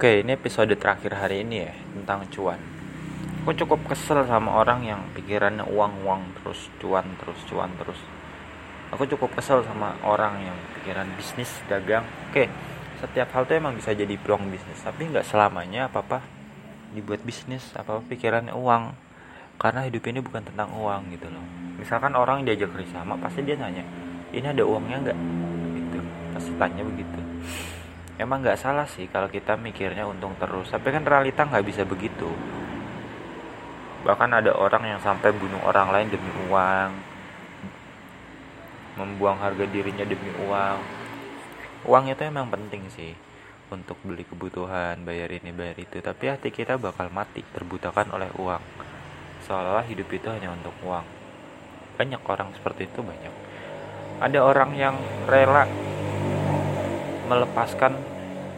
Oke, ini episode terakhir hari ini ya tentang cuan. Aku cukup kesel sama orang yang pikirannya uang-uang terus, cuan terus, cuan terus. Aku cukup kesel sama orang yang pikiran bisnis, dagang. Oke, setiap hal tuh emang bisa jadi peluang bisnis, tapi nggak selamanya apa-apa dibuat bisnis, apa-apa pikirannya uang. Karena hidup ini bukan tentang uang gitu loh. Misalkan orang diajak kerja sama, pasti dia nanya, ini ada uangnya nggak? Gitu, pasti tanya begitu emang nggak salah sih kalau kita mikirnya untung terus. Tapi kan realita nggak bisa begitu. Bahkan ada orang yang sampai bunuh orang lain demi uang. Membuang harga dirinya demi uang. Uang itu emang penting sih untuk beli kebutuhan bayar ini bayar itu. Tapi hati kita bakal mati terbutakan oleh uang. Seolah-olah hidup itu hanya untuk uang. Banyak orang seperti itu banyak. Ada orang yang rela melepaskan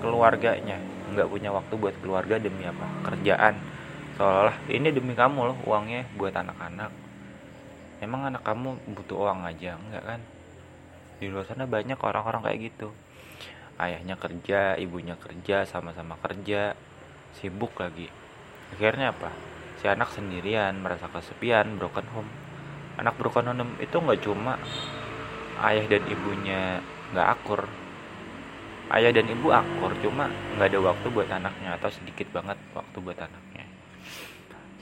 keluarganya. Nggak punya waktu buat keluarga demi apa? Kerjaan. Seolah-olah ini demi kamu loh uangnya buat anak-anak. Emang anak kamu butuh uang aja? Enggak kan? Di luar sana banyak orang-orang kayak gitu. Ayahnya kerja ibunya kerja sama-sama kerja sibuk lagi. Akhirnya apa? Si anak sendirian merasa kesepian broken home. Anak broken home itu nggak cuma ayah dan ibunya nggak akur ayah dan ibu akur cuma nggak ada waktu buat anaknya atau sedikit banget waktu buat anaknya.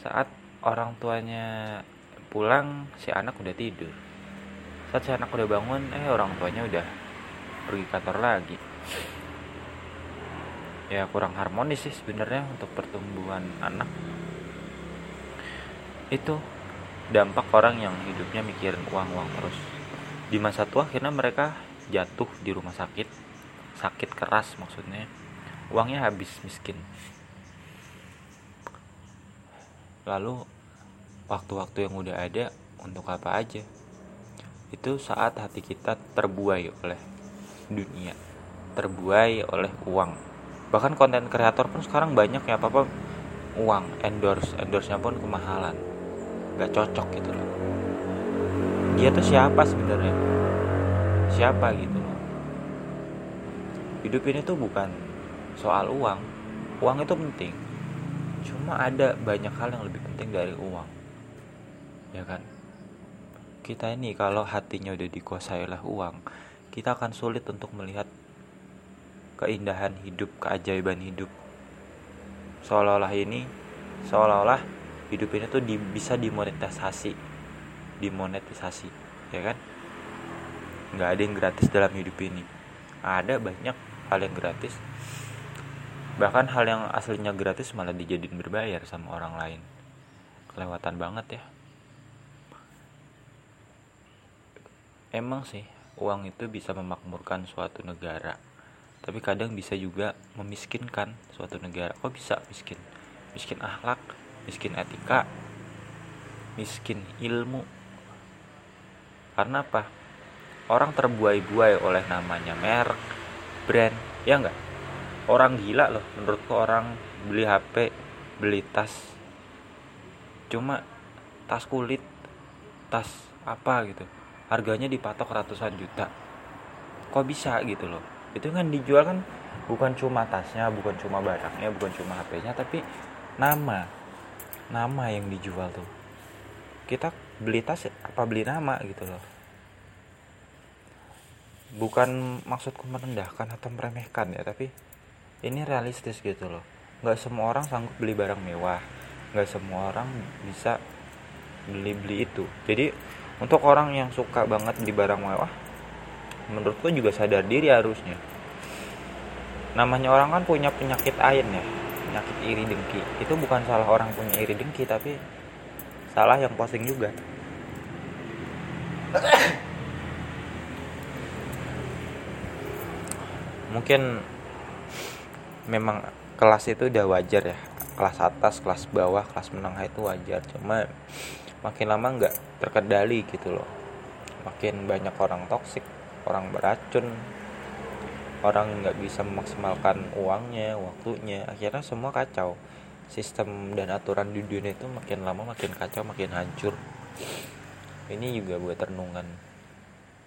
Saat orang tuanya pulang si anak udah tidur. Saat si anak udah bangun eh orang tuanya udah pergi kantor lagi. Ya kurang harmonis sih sebenarnya untuk pertumbuhan anak. Itu dampak orang yang hidupnya mikirin uang-uang terus. Di masa tua akhirnya mereka jatuh di rumah sakit sakit keras maksudnya. Uangnya habis miskin. Lalu waktu-waktu yang udah ada untuk apa aja? Itu saat hati kita terbuai oleh dunia. Terbuai oleh uang. Bahkan konten kreator pun sekarang banyak ya apa apa uang. Endorse endorse nya pun kemahalan. Nggak cocok gitu loh. Dia tuh siapa sebenarnya? Siapa gitu hidup ini tuh bukan soal uang. Uang itu penting. Cuma ada banyak hal yang lebih penting dari uang. Ya kan? Kita ini kalau hatinya udah dikuasai oleh uang kita akan sulit untuk melihat keindahan hidup keajaiban hidup. Seolah-olah ini seolah-olah hidup ini tuh di, bisa dimonetisasi dimonetisasi ya kan? Nggak ada yang gratis dalam hidup ini. Ada banyak hal yang gratis. Bahkan hal yang aslinya gratis malah dijadiin berbayar sama orang lain. Kelewatan banget ya. Emang sih uang itu bisa memakmurkan suatu negara. Tapi kadang bisa juga memiskinkan suatu negara. Kok bisa miskin? Miskin akhlak miskin etika miskin ilmu. Karena apa? Orang terbuai-buai oleh namanya merek brand. Ya enggak orang gila loh menurutku orang beli HP beli tas. Cuma tas kulit tas apa gitu. Harganya dipatok ratusan juta. Kok bisa gitu loh? Itu kan dijual kan bukan cuma tasnya bukan cuma barangnya bukan cuma HP-nya tapi nama. Nama yang dijual tuh. Kita beli tas apa beli nama gitu loh bukan maksudku merendahkan atau meremehkan ya tapi ini realistis gitu loh. Nggak semua orang sanggup beli barang mewah. Nggak semua orang bisa beli beli itu. Jadi untuk orang yang suka banget beli barang mewah menurutku juga sadar diri harusnya. Namanya orang kan punya penyakit ain ya penyakit iri dengki. Itu bukan salah orang punya iri dengki tapi salah yang posting juga mungkin memang kelas itu udah wajar ya. Kelas atas kelas bawah kelas menengah itu wajar. Cuma makin lama nggak terkendali gitu loh. Makin banyak orang toksik orang beracun orang nggak bisa memaksimalkan uangnya waktunya. Akhirnya semua kacau. Sistem dan aturan di dunia itu makin lama makin kacau makin hancur. Ini juga buat renungan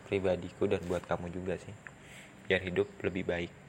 pribadiku dan buat kamu juga sih biar hidup lebih baik